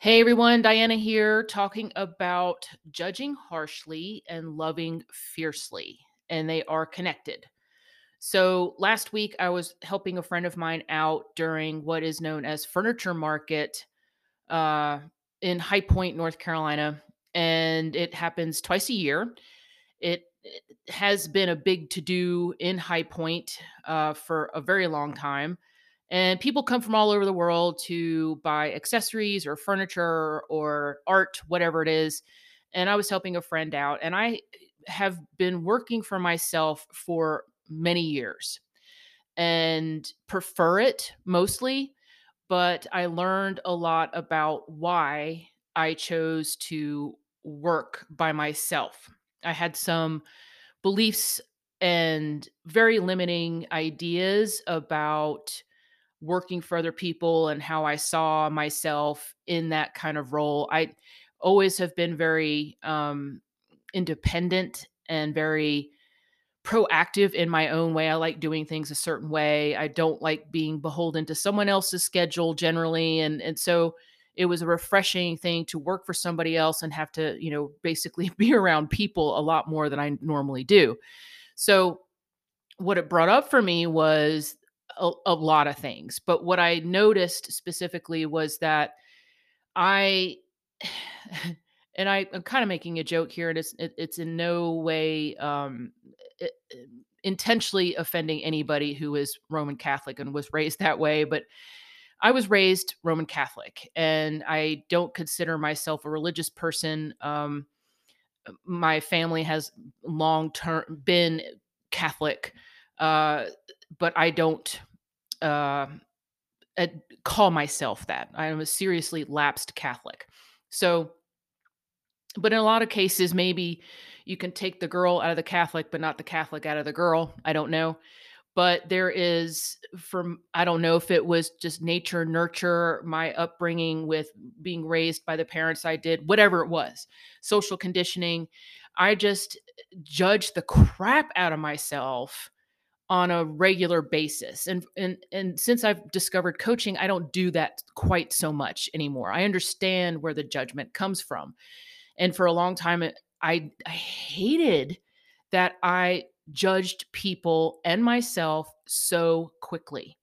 Hey everyone, Diana here talking about judging harshly and loving fiercely, and they are connected. So, last week I was helping a friend of mine out during what is known as Furniture Market uh, in High Point, North Carolina, and it happens twice a year. It, has been a big to do in High Point uh, for a very long time and people come from all over the world to buy accessories or furniture or art, whatever it is. And I was helping a friend out, and I have been working for myself for many years and prefer it mostly. But I learned a lot about why I chose to work by myself. I had some beliefs and very limiting ideas about working for other people and how I saw myself in that kind of role. I always have been very um, independent and very proactive in my own way. I like doing things a certain way. I don't like being beholden to someone else's schedule generally, and and so it was a refreshing thing to work for somebody else and have to, you know, basically be around people a lot more than I normally do. So what it brought up for me was a, a lot of things. But what I noticed specifically was that I, and I, am kind of making a joke here, and it's it, it's in no way um, it, intentionally offending anybody who is Roman Catholic and was raised that way, but I was raised Roman Catholic, and I don't consider myself a religious person. Um, my family has long term been Catholic, uh, but I don't uh, call myself that. I am a seriously lapsed Catholic. So, but in a lot of cases, maybe you can take the girl out of the Catholic, but not the Catholic out of the girl. I don't know. But there is, from, I don't know if it was just nature, nurture, my upbringing with being raised by the parents I did, whatever it was, social conditioning. I just judged the crap out of myself on a regular basis and and and since i've discovered coaching i don't do that quite so much anymore. I understand where the judgment comes from and for a long time i i hated that i judged people and myself so quickly.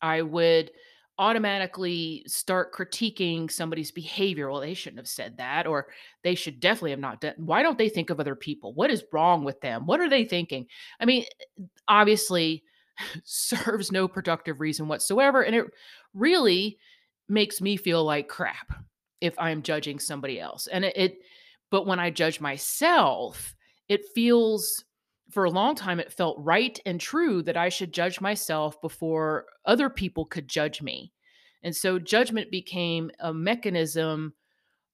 I would automatically start critiquing somebody's behavior. Well, they shouldn't have said that, or they should definitely have not done. Why don't they think of other people? What is wrong with them? What are they thinking? I mean, eh, obviously serves no productive reason whatsoever. And it really makes me feel like crap if I'm judging somebody else. And it, it but when I judge myself, it feels for a long time it felt right and true that I should judge myself before other people could judge me. And so judgment became a mechanism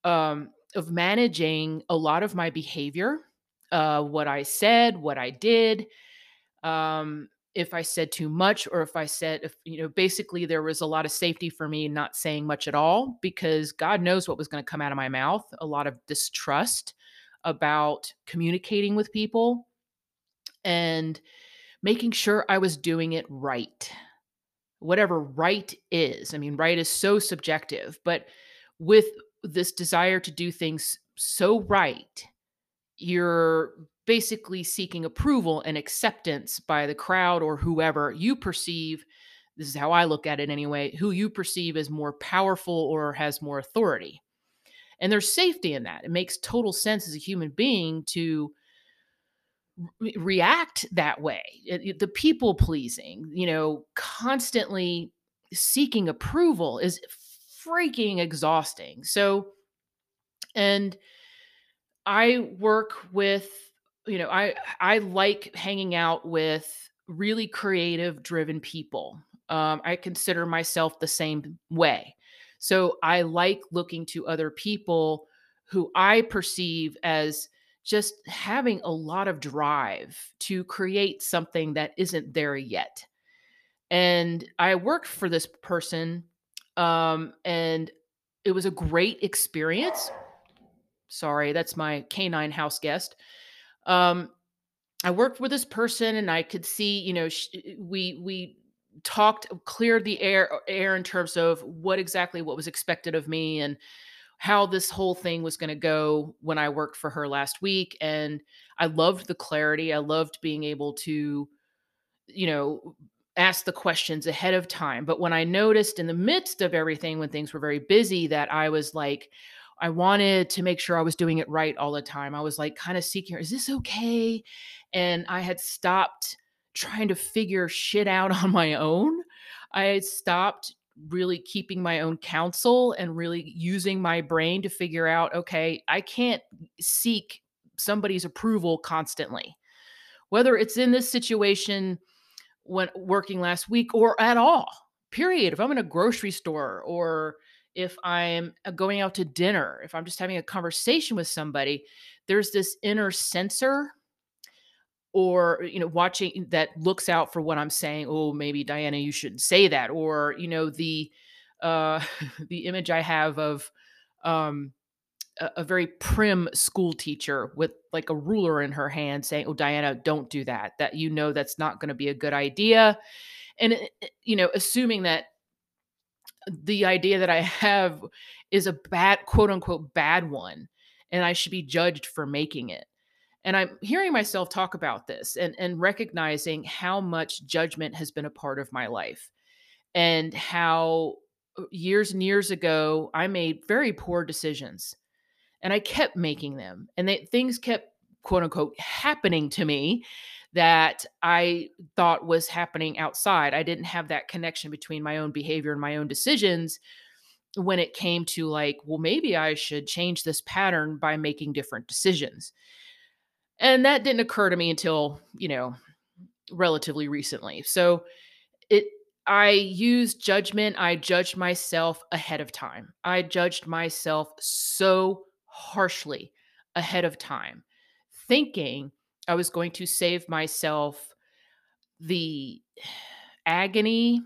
um, of managing a lot of my behavior, uh, what I said, what I did. Um, if I said too much, or if I said, if, you know, basically there was a lot of safety for me not saying much at all because God knows what was going to come out of my mouth. A lot of distrust about communicating with people and making sure I was doing it right. Whatever right is. I mean, right is so subjective, but with this desire to do things so right, you're basically seeking approval and acceptance by the crowd or whoever you perceive this is how I look at it anyway, who you perceive as more powerful or has more authority. And there's safety in that. It makes total sense as a human being to re- react that way. It, it, the people pleasing, you know, constantly seeking approval is freaking exhausting. So, and I work with, you know, I I like hanging out with really creative, driven people. Um, I consider myself the same way. So I like looking to other people who I perceive as just having a lot of drive to create something that isn't there yet. And I worked for this person, um, and it was a great experience. Sorry, that's my canine house guest. Um, I worked with this person, and I could see, you know, sh- we we talked cleared the air air in terms of what exactly what was expected of me and how this whole thing was going to go when I worked for her last week and I loved the clarity. I loved being able to you know ask the questions ahead of time. But when I noticed in the midst of everything when things were very busy that I was like I wanted to make sure I was doing it right all the time. I was like kind of seeking, is this okay? And I had stopped trying to figure shit out on my own. I had stopped really keeping my own counsel and really using my brain to figure out okay, I can't seek somebody's approval constantly. Whether it's in this situation when working last week or at all, period. If I'm in a grocery store or if I'm uh, going out to dinner, if I'm just having a conversation with somebody, there's this inner censor or you know watching that looks out for what i'm saying oh maybe diana you shouldn't say that or you know the uh the image i have of um a, a very prim school teacher with like a ruler in her hand saying oh diana don't do that that you know that's not going to be a good idea and you know assuming that the idea that I have is a bad, quote unquote, bad one, and I should be judged for making it. And I'm hearing myself talk about this and, and recognizing how much judgment has been a part of my life and how uh, years and years ago I made very poor decisions and I kept making them and they, things kept quote unquote happening to me that I thought was happening outside. I didn't have that connection between my own behavior and my own decisions when it came to like, well, maybe I should change this pattern by making different decisions. And that didn't occur to me until, you know, relatively recently. So it I used judgment. I judged myself ahead of time. I judged myself so harshly ahead of time, thinking I was going to save myself the agony,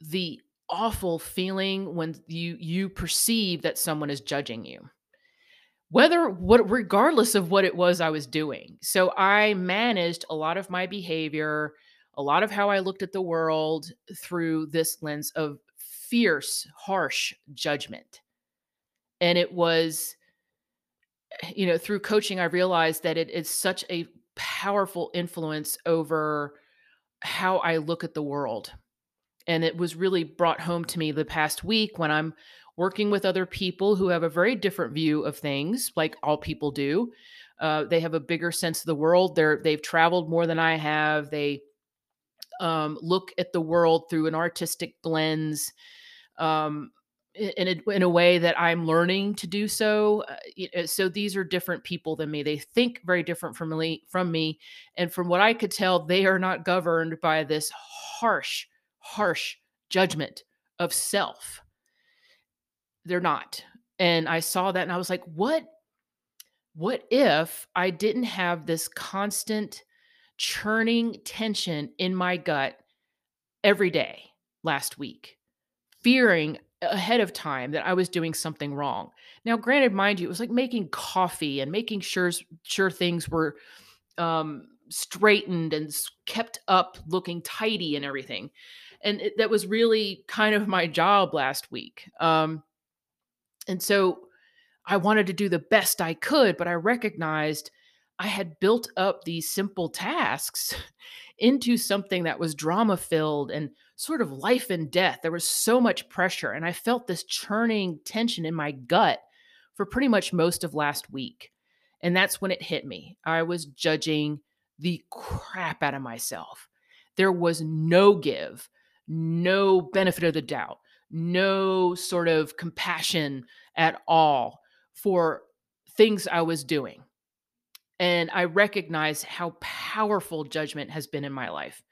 the awful feeling when you you perceive that someone is judging you whether what regardless of what it was I was doing. So I managed a lot of my behavior, a lot of how I looked at the world through this lens of fierce, harsh judgment. And it was eh, you know, through coaching, I realized that it is such a powerful influence over how I look at the world. And it was really brought home to me the past week when I'm working with other people who have a very different view of things, like all people do. Uh, they have a bigger sense of the world. They're they've traveled more than I have. They um, look at the world through an artistic lens. Um, in a, in a way that I'm learning to do so. Uh, so these are different people than me. They think very different from me, from me, and from what I could tell, they are not governed by this harsh, harsh judgment of self. They're not, and I saw that, and I was like, what? What if I didn't have this constant churning tension in my gut every day last week? fearing ahead of time that I was doing something wrong. Now, granted, mind you, it was like making coffee and making sure sure things were um, straightened and kept up, looking tidy and everything. And it, that was really kind of my job last week. Um, and so I wanted to do the best I could, but I recognized I had built up these simple tasks into something that was drama filled and sort of life and death. There was so much pressure, and I felt this churning tension in my gut for pretty much most of last week. And that's when it hit me. I was judging the crap out of myself. There was no give, no benefit of the doubt, no sort of compassion at all for things I was doing. And I recognize how powerful judgment has been in my life.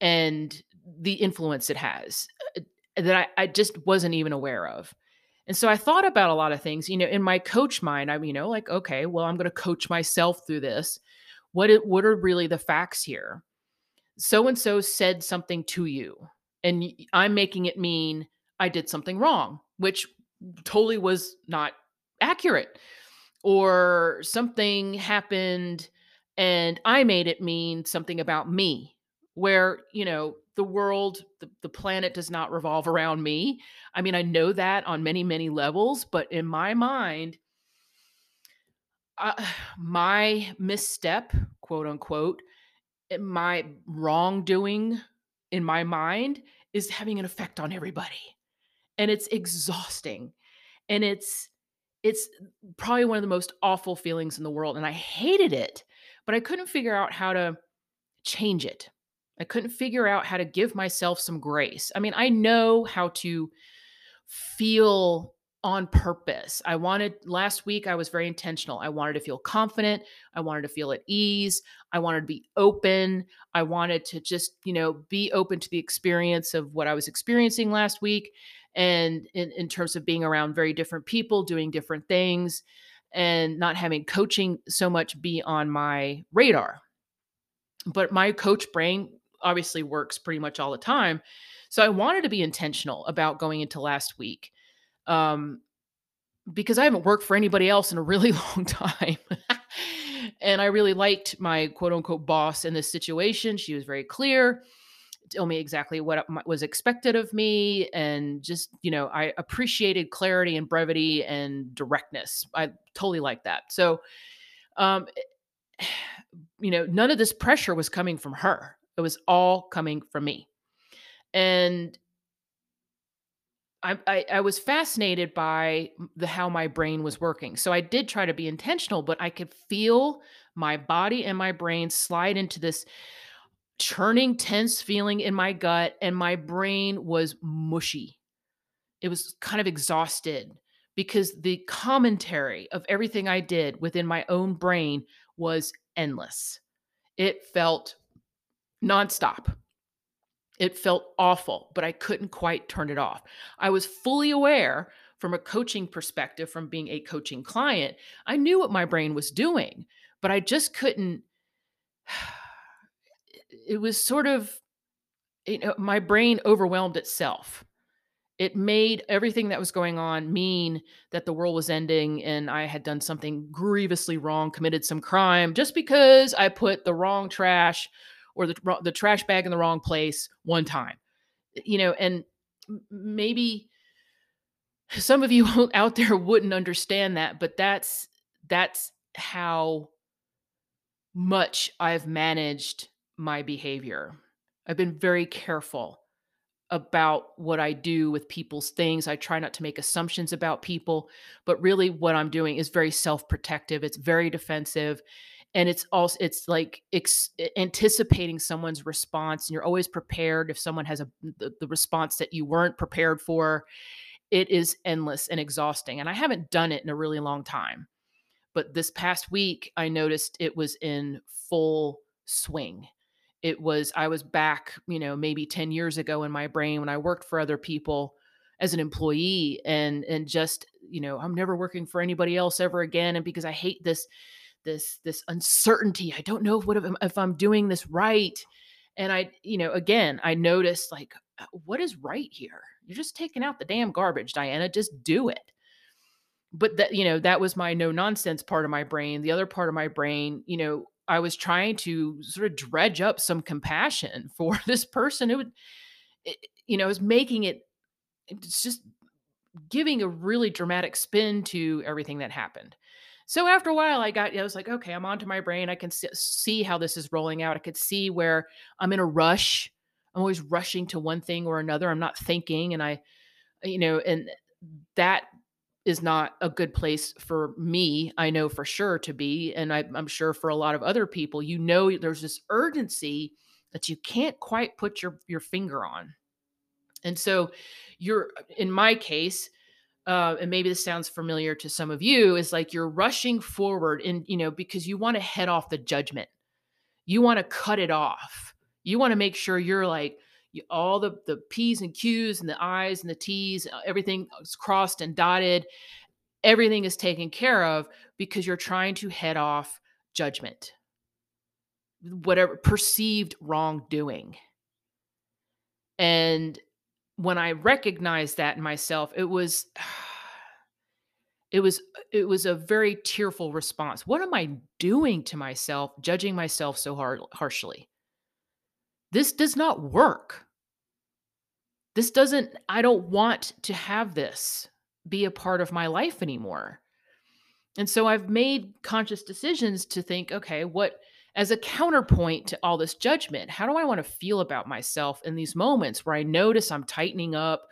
And the influence it has uh, that I, I just wasn't even aware of. And so I thought about a lot of things, you know, in my coach mind, I'm, you know, like, okay, well, I'm going to coach myself through this. What it, what are really the facts here? So and so said something to you, and I'm making it mean I did something wrong, which totally was not accurate. Or something happened and I made it mean something about me where, you know, the world, the, the planet does not revolve around me. I mean, I know that on many, many levels, but in my mind, uh, my misstep, quote unquote, eh, my wrongdoing in my mind is having an effect on everybody. And it's exhausting. And it's it's probably one of the most awful feelings in the world and I hated it, but I couldn't figure out how to change it. I couldn't figure out how to give myself some grace. I mean, I know how to feel on purpose. I wanted last week I was very intentional. I wanted to feel confident, I wanted to feel at ease, I wanted to be open, I wanted to just, you know, be open to the experience of what I was experiencing last week and in, in terms of being around very different people doing different things and not having coaching so much be on my radar. But my coach brain obviously works pretty much all the time. So I wanted to be intentional about going into last week um, because I haven't worked for anybody else in a really long time. and I really liked my quote unquote boss in this situation. She was very clear, told me exactly what was expected of me. And just, you know, I appreciated clarity and brevity and directness. I totally like that. So, um, you know, none of this pressure was coming from her, it was all coming from me. And I, I, I was fascinated by the how my brain was working. So I did try to be intentional, but I could feel my body and my brain slide into this churning, tense feeling in my gut, and my brain was mushy. It was kind of exhausted because the commentary of everything I did within my own brain was endless. It felt nonstop. It felt awful, but I couldn't quite turn it off. I was fully aware from a coaching perspective, from being a coaching client, I knew what my brain was doing, but I just couldn't. It was sort of, you know, my brain overwhelmed itself. It made everything that was going on mean that the world was ending and I had done something grievously wrong, committed some crime just because I put the wrong trash or the the trash bag in the wrong place one time. You know, and maybe some of you out there wouldn't understand that, but that's that's how much I've managed my behavior. I've been very careful about what I do with people's things. I try not to make assumptions about people, but really what I'm doing is very self-protective. It's very defensive and it's also it's like ex- anticipating someone's response and you're always prepared if someone has a the, the response that you weren't prepared for it is endless and exhausting and i haven't done it in a really long time but this past week i noticed it was in full swing it was i was back you know maybe 10 years ago in my brain when i worked for other people as an employee and and just you know i'm never working for anybody else ever again and because i hate this this this uncertainty. I don't know what if, if I'm doing this right. And I, you know, again, I noticed like, uh, what is right here? You're just taking out the damn garbage, Diana. Just do it. But that, you know, that was my no nonsense part of my brain. The other part of my brain, you know, I was trying to sort of dredge up some compassion for this person who would, eh, you know, is making it, eh, it's just giving a really dramatic spin to everything that happened. So after a while, I got, I was like, okay, I'm onto my brain. I can see how this is rolling out. I could see where I'm in a rush. I'm always rushing to one thing or another. I'm not thinking. And I, eh, you know, and that is not a good place for me. I know for sure to be. And I, I'm sure for a lot of other people, you know, there's this urgency that you can't quite put your, your finger on. And so you're, in my case, uh, and maybe this sounds familiar to some of you, is like you're rushing forward and, you know, because you want to head off the judgment. You want to cut it off. You want to make sure you're like, you, all the, the P's and Q's and the I's and the T's, uh, everything is crossed and dotted. Everything is taken care of because you're trying to head off judgment, whatever perceived wrongdoing. And when I recognized that in myself, it was it was it was a very tearful response. What am I doing to myself, judging myself so hard harshly? This does not work. This doesn't, I don't want to have this be a part of my life anymore. And so I've made conscious decisions to think, okay, what, as a counterpoint to all this judgment, how do I want to feel about myself in these moments where I notice I'm tightening up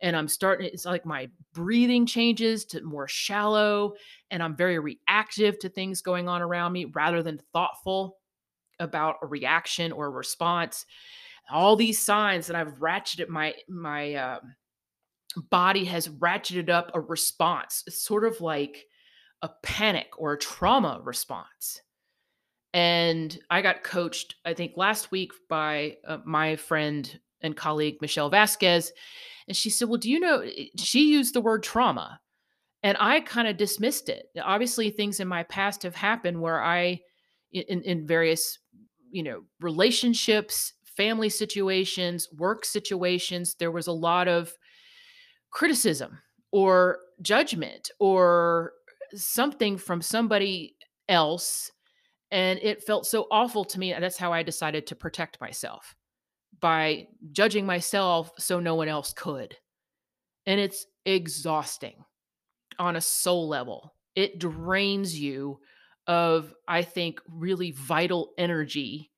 and I'm starting, it's like my breathing changes to more shallow and I'm very reactive to things going on around me rather than thoughtful about a reaction or a response. All these signs that I've ratcheted my, my, uh, body has ratcheted up a response. It's sort of like a panic or a trauma response. And I got coached, I think, last week by uh, my friend and colleague, Michelle Vasquez. And she said, Well, do you know? Eh, she used the word trauma. And I kind of dismissed it. Obviously, things in my past have happened where I, in, in various, you know, relationships, family situations, work situations, there was a lot of criticism or judgment or something from somebody else and it felt so awful to me that's how i decided to protect myself by judging myself so no one else could and it's exhausting on a soul level. It drains you of i think really vital energy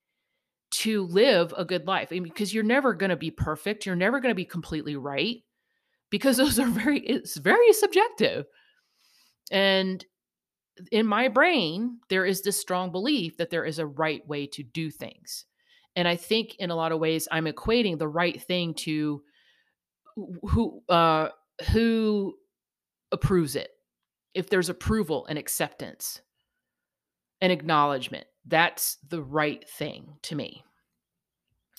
to live a good life. I mean, because you're never going to be perfect you're never going to be completely right because those are very it's very subjective. And in my brain there is this strong belief that there is a right way to do things. And i think in a lot of ways i'm equating the right thing to who uh who approves it if there's approval and acceptance and acknowledgement that's the right thing to me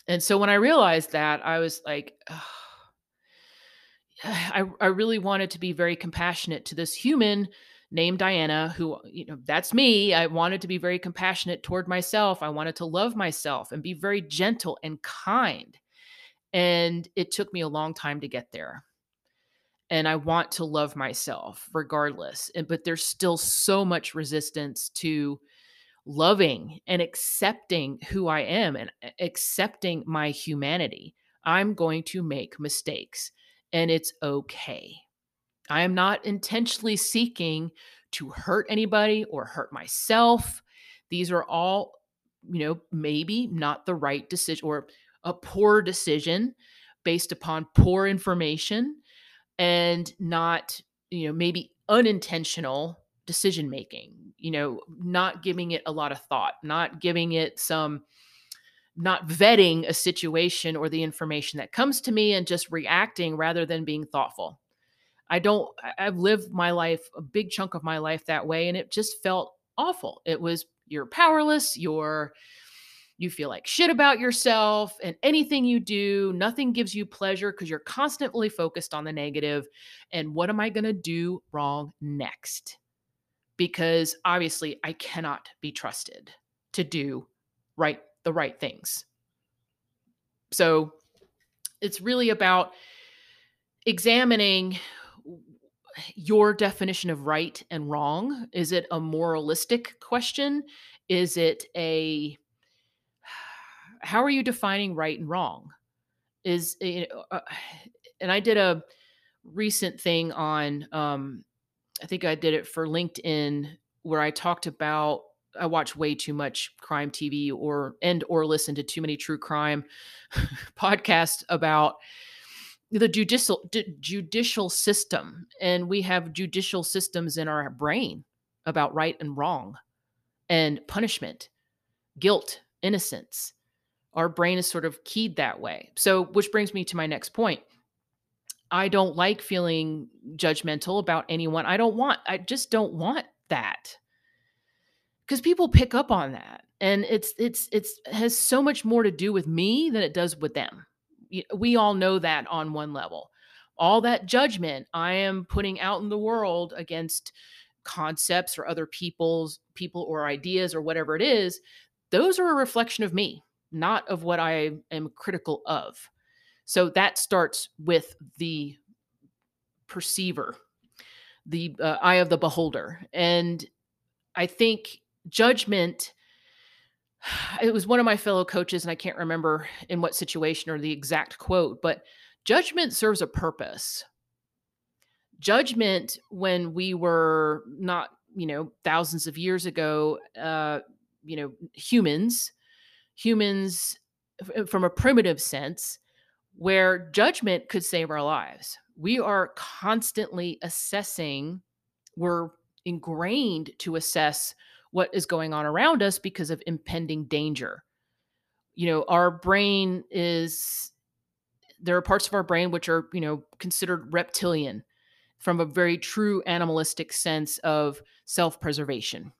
and so when i realized that i was like I, I really wanted to be very compassionate to this human named Diana, who, you know, that's me. I wanted to be very compassionate toward myself. I wanted to love myself and be very gentle and kind. And it took me a long time to get there. And I want to love myself regardless. And, but there's still so much resistance to loving and accepting who I am and accepting my humanity. I'm going to make mistakes and it's okay. I am not intentionally seeking to hurt anybody or hurt myself. These are all, you know, maybe not the right decision or a poor decision based upon poor information and not, you know, maybe unintentional decision making, you know, not giving it a lot of thought, not giving it some not vetting a situation or the information that comes to me and just reacting rather than being thoughtful. I don't, I've lived my life, a big chunk of my life that way, and it just felt awful. It was, you're powerless, you're, you feel like shit about yourself, and anything you do, nothing gives you pleasure because you're constantly focused on the negative. And what am I going to do wrong next? Because obviously, I cannot be trusted to do right the right things. So it's really about examining your definition of right and wrong. Is it a moralistic question? Is it a how are you defining right and wrong? Is you know, uh, and I did a recent thing on um I think I did it for LinkedIn where I talked about I watch way too much crime TV or and or listen to too many true crime podcasts about the judicial d- judicial system and we have judicial systems in our brain about right and wrong and punishment guilt innocence. Our brain is sort of keyed that way. So which brings me to my next point i don't like feeling judgmental about anyone. I don't want i just don't want that. Because people pick up on that and it's it's it's has so much more to do with me than it does with them. We all know that on one level. All that judgment i am putting out in the world against concepts or other people's people or ideas or whatever it is those are a reflection of me not of what i am critical of so that starts with the perceiver the uh, eye of the beholder and i think judgment It was one of my fellow coaches, and I can't remember in what situation or the exact quote, but judgment serves a purpose. Judgment when we were not, you know, thousands of years ago, uh, you know, humans, humans from a primitive sense, where judgment could save our lives. We are constantly assessing, we're ingrained to assess what is going on around us because of impending danger. You know, our brain is, there are parts of our brain which are, you know, considered reptilian from a very true animalistic sense of self preservation.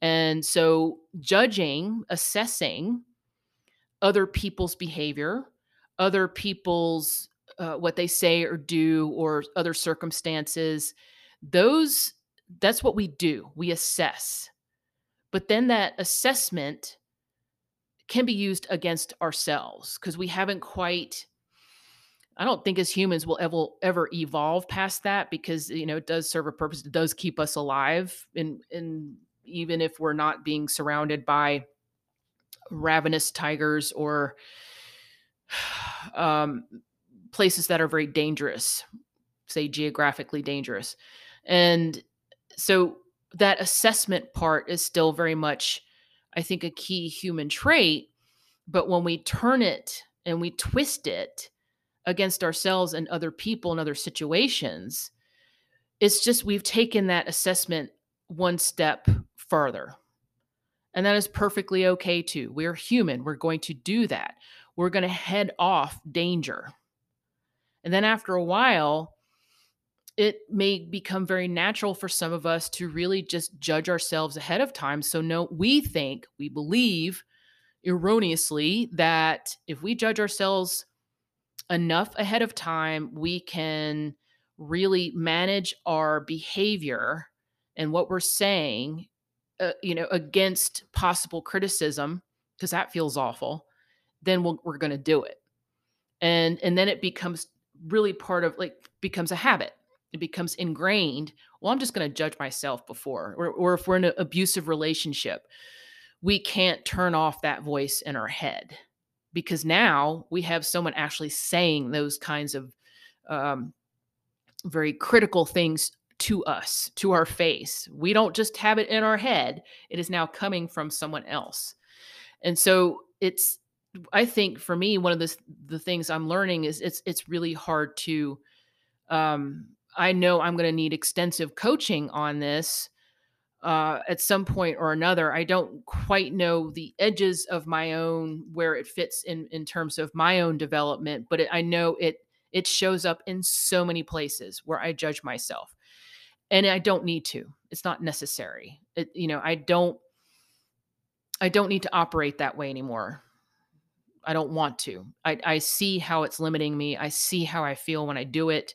And so, judging, assessing other people's behavior, other people's uh, what they say or do, or other circumstances, those that's what we do. We assess. But then that assessment can be used against ourselves because we haven't quite I don't think as humans we'll ever ever evolve past that because you know it does serve a purpose. It does keep us alive, and and even if we're not being surrounded by ravenous tigers or um, places that are very dangerous, say geographically dangerous, and so that assessment part is still very much, I think, a key human trait. But when we turn it and we twist it against ourselves and other people and other situations, it's just we've taken that assessment one step further. And that is perfectly okay too. We're human. We're going to do that. We're going to head off danger. And then after a while, it may become very natural for some of us to really just judge ourselves ahead of time. So, no, we think, we believe erroneously that if we judge ourselves enough ahead of time, we can really manage our behavior and what we're saying, uh, you know, against possible criticism, because that feels awful. Then we'll, we're going to do it, and and then it becomes really part of like becomes a habit. It becomes ingrained. Well, I'm just going to judge myself before, or, or if we're in an abusive relationship, we can't turn off that voice in our head because now we have someone actually saying those kinds of um, very critical things to us, to our face. We don't just have it in our head, it is now coming from someone else. And so it's I think for me one of the the things I'm learning is it's it's really hard to um I know I'm going to need extensive coaching on this uh, at some point or another. I don't quite know the edges of my own where it fits in in terms of my own development, but it, I know it it shows up in so many places where I judge myself, and I don't need to. It's not necessary. It, you know, I don't I don't need to operate that way anymore. I don't want to. I, I see how it's limiting me. I see how I feel when I do it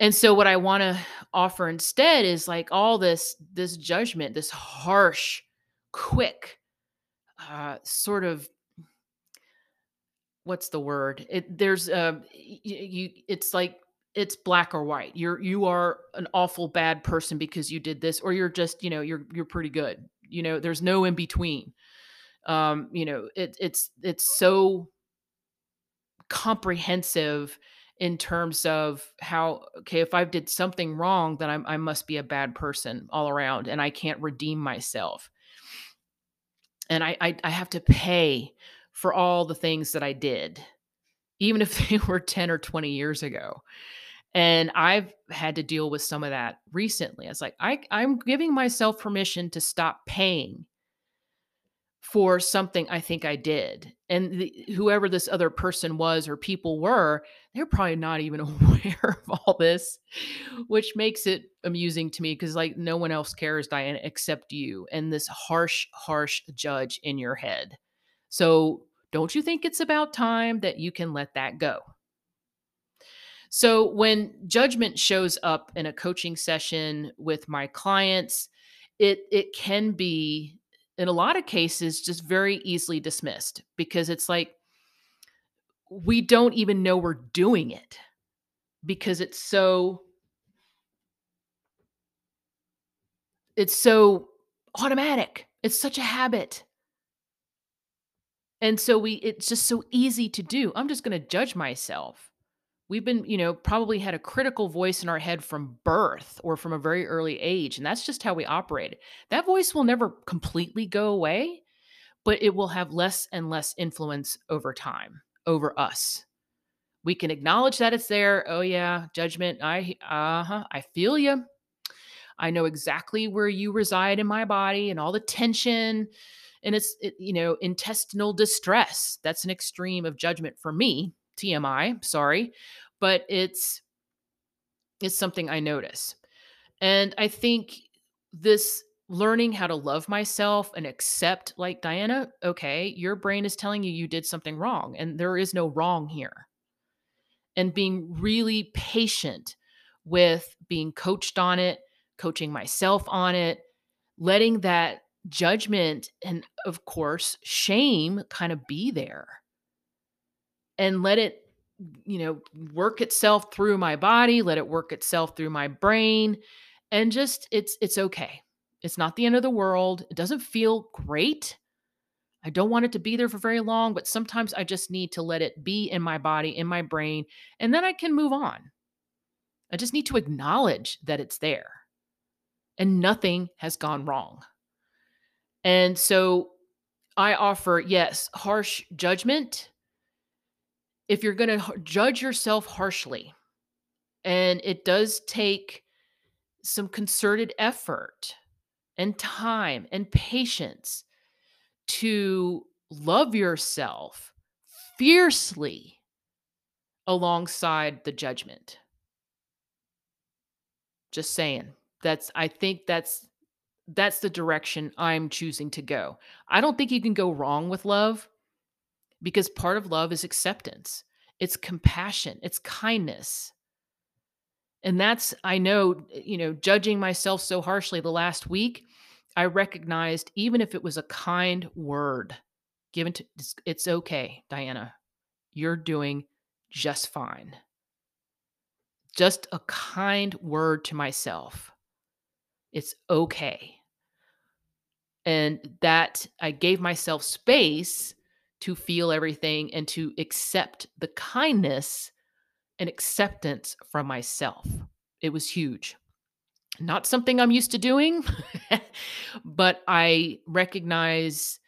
and so what I want to offer instead is like all this this judgment, this harsh, quick, uh, sort of what's the word? It there's uh you, you it's like it's black or white. You're you are an awful bad person because you did this, or you're just you know you're you're pretty good. You know, there's no in between. Um, you know, it it's it's so comprehensive in terms of how okay if i did something wrong then I'm, i must be a bad person all around and i can't redeem myself. And I, I i have to pay for all the things that i did even if they were 10 or 20 years ago. And i've had to deal with some of that recently. I was like I, i'm giving myself permission to stop paying for something I think I did. And the, whoever this other person was or people were, they're probably not even aware of all this, which makes it amusing to me because, like, no one else cares, Diana, except you and this harsh, harsh judge in your head. So, don't you think it's about time that you can let that go? So, when judgment shows up in a coaching session with my clients, it it can be in a lot of cases just very easily dismissed because it's like we don't even know we're doing it because it's so it's so automatic. It's such a habit. And so we it's just so easy to do. I'm just going to judge myself. We've been, you know, probably had a critical voice in our head from birth or from a very early age, and that's just how we operate. That voice will never completely go away, but it will have less and less influence over time over us. We can acknowledge that it's there. Oh yeah, judgment. I uh-huh, I feel you. I know exactly where you reside in my body and all the tension and it's it, you know intestinal distress that's an extreme of judgment for me tmi sorry but it's it's something i notice. And i think this learning how to love myself and accept like diana okay your brain is telling you you did something wrong and there is no wrong here. And being really patient with being coached on it coaching myself on it letting that judgment and of course shame kind of be there and let it you know work itself through my body let it work itself through my brain and just it's it's okay. It's not the end of the world. It doesn't feel great. I don't want it to be there for very long but sometimes i just need to let it be in my body in my brain and then i can move on. I just need to acknowledge that it's there and nothing has gone wrong. And so I offer, yes, harsh judgment. If you're going to judge yourself harshly, and it does take some concerted effort and time and patience to love yourself fiercely alongside the judgment. Just saying. That's I think that's that's the direction I'm choosing to go. I don't think you can go wrong with love because part of love is acceptance, it's compassion, it's kindness. And that's, I know, eh, you know, judging myself so harshly the last week, I recognized even if it was a kind word given to, it's, it's okay, Diana. You're doing just fine. Just a kind word to myself. It's okay and that I gave myself space to feel everything and to accept the kindness and acceptance from myself. It was huge. Not something I'm used to doing, but I recognize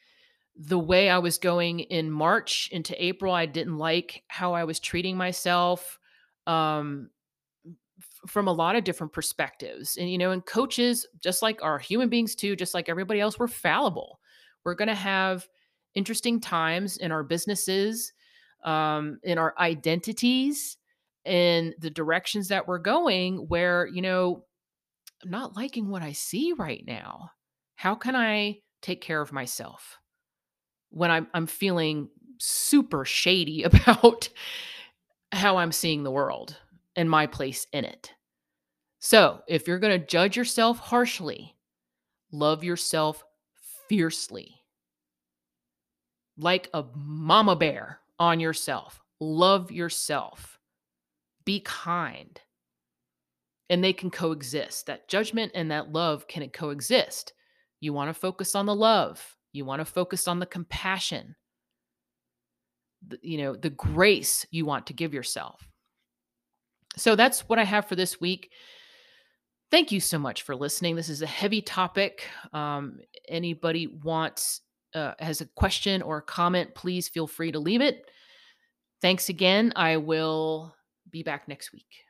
the way I was going in March into April. I didn't like how I was treating myself. Um, from a lot of different perspectives. And, you know, and coaches, just like our human beings too, just like everybody else, we're fallible. We're going to have interesting times in our businesses, um, in our identities, in the directions that we're going where, you know, I'm not liking what I see right now. How can I take care of myself when I'm, I'm feeling super shady about how I'm seeing the world? and my place in it. So, if you're going to judge yourself harshly, love yourself fiercely. Like a mama bear on yourself. Love yourself. Be kind. And they can coexist. That judgment and that love can coexist. You want to focus on the love, you want to focus on the compassion, the, you know, the grace you want to give yourself. So that's what I have for this week. Thank you so much for listening. This is a heavy topic. Um, anybody wants uh, has a question or a comment, please feel free to leave it. Thanks again. I will be back next week.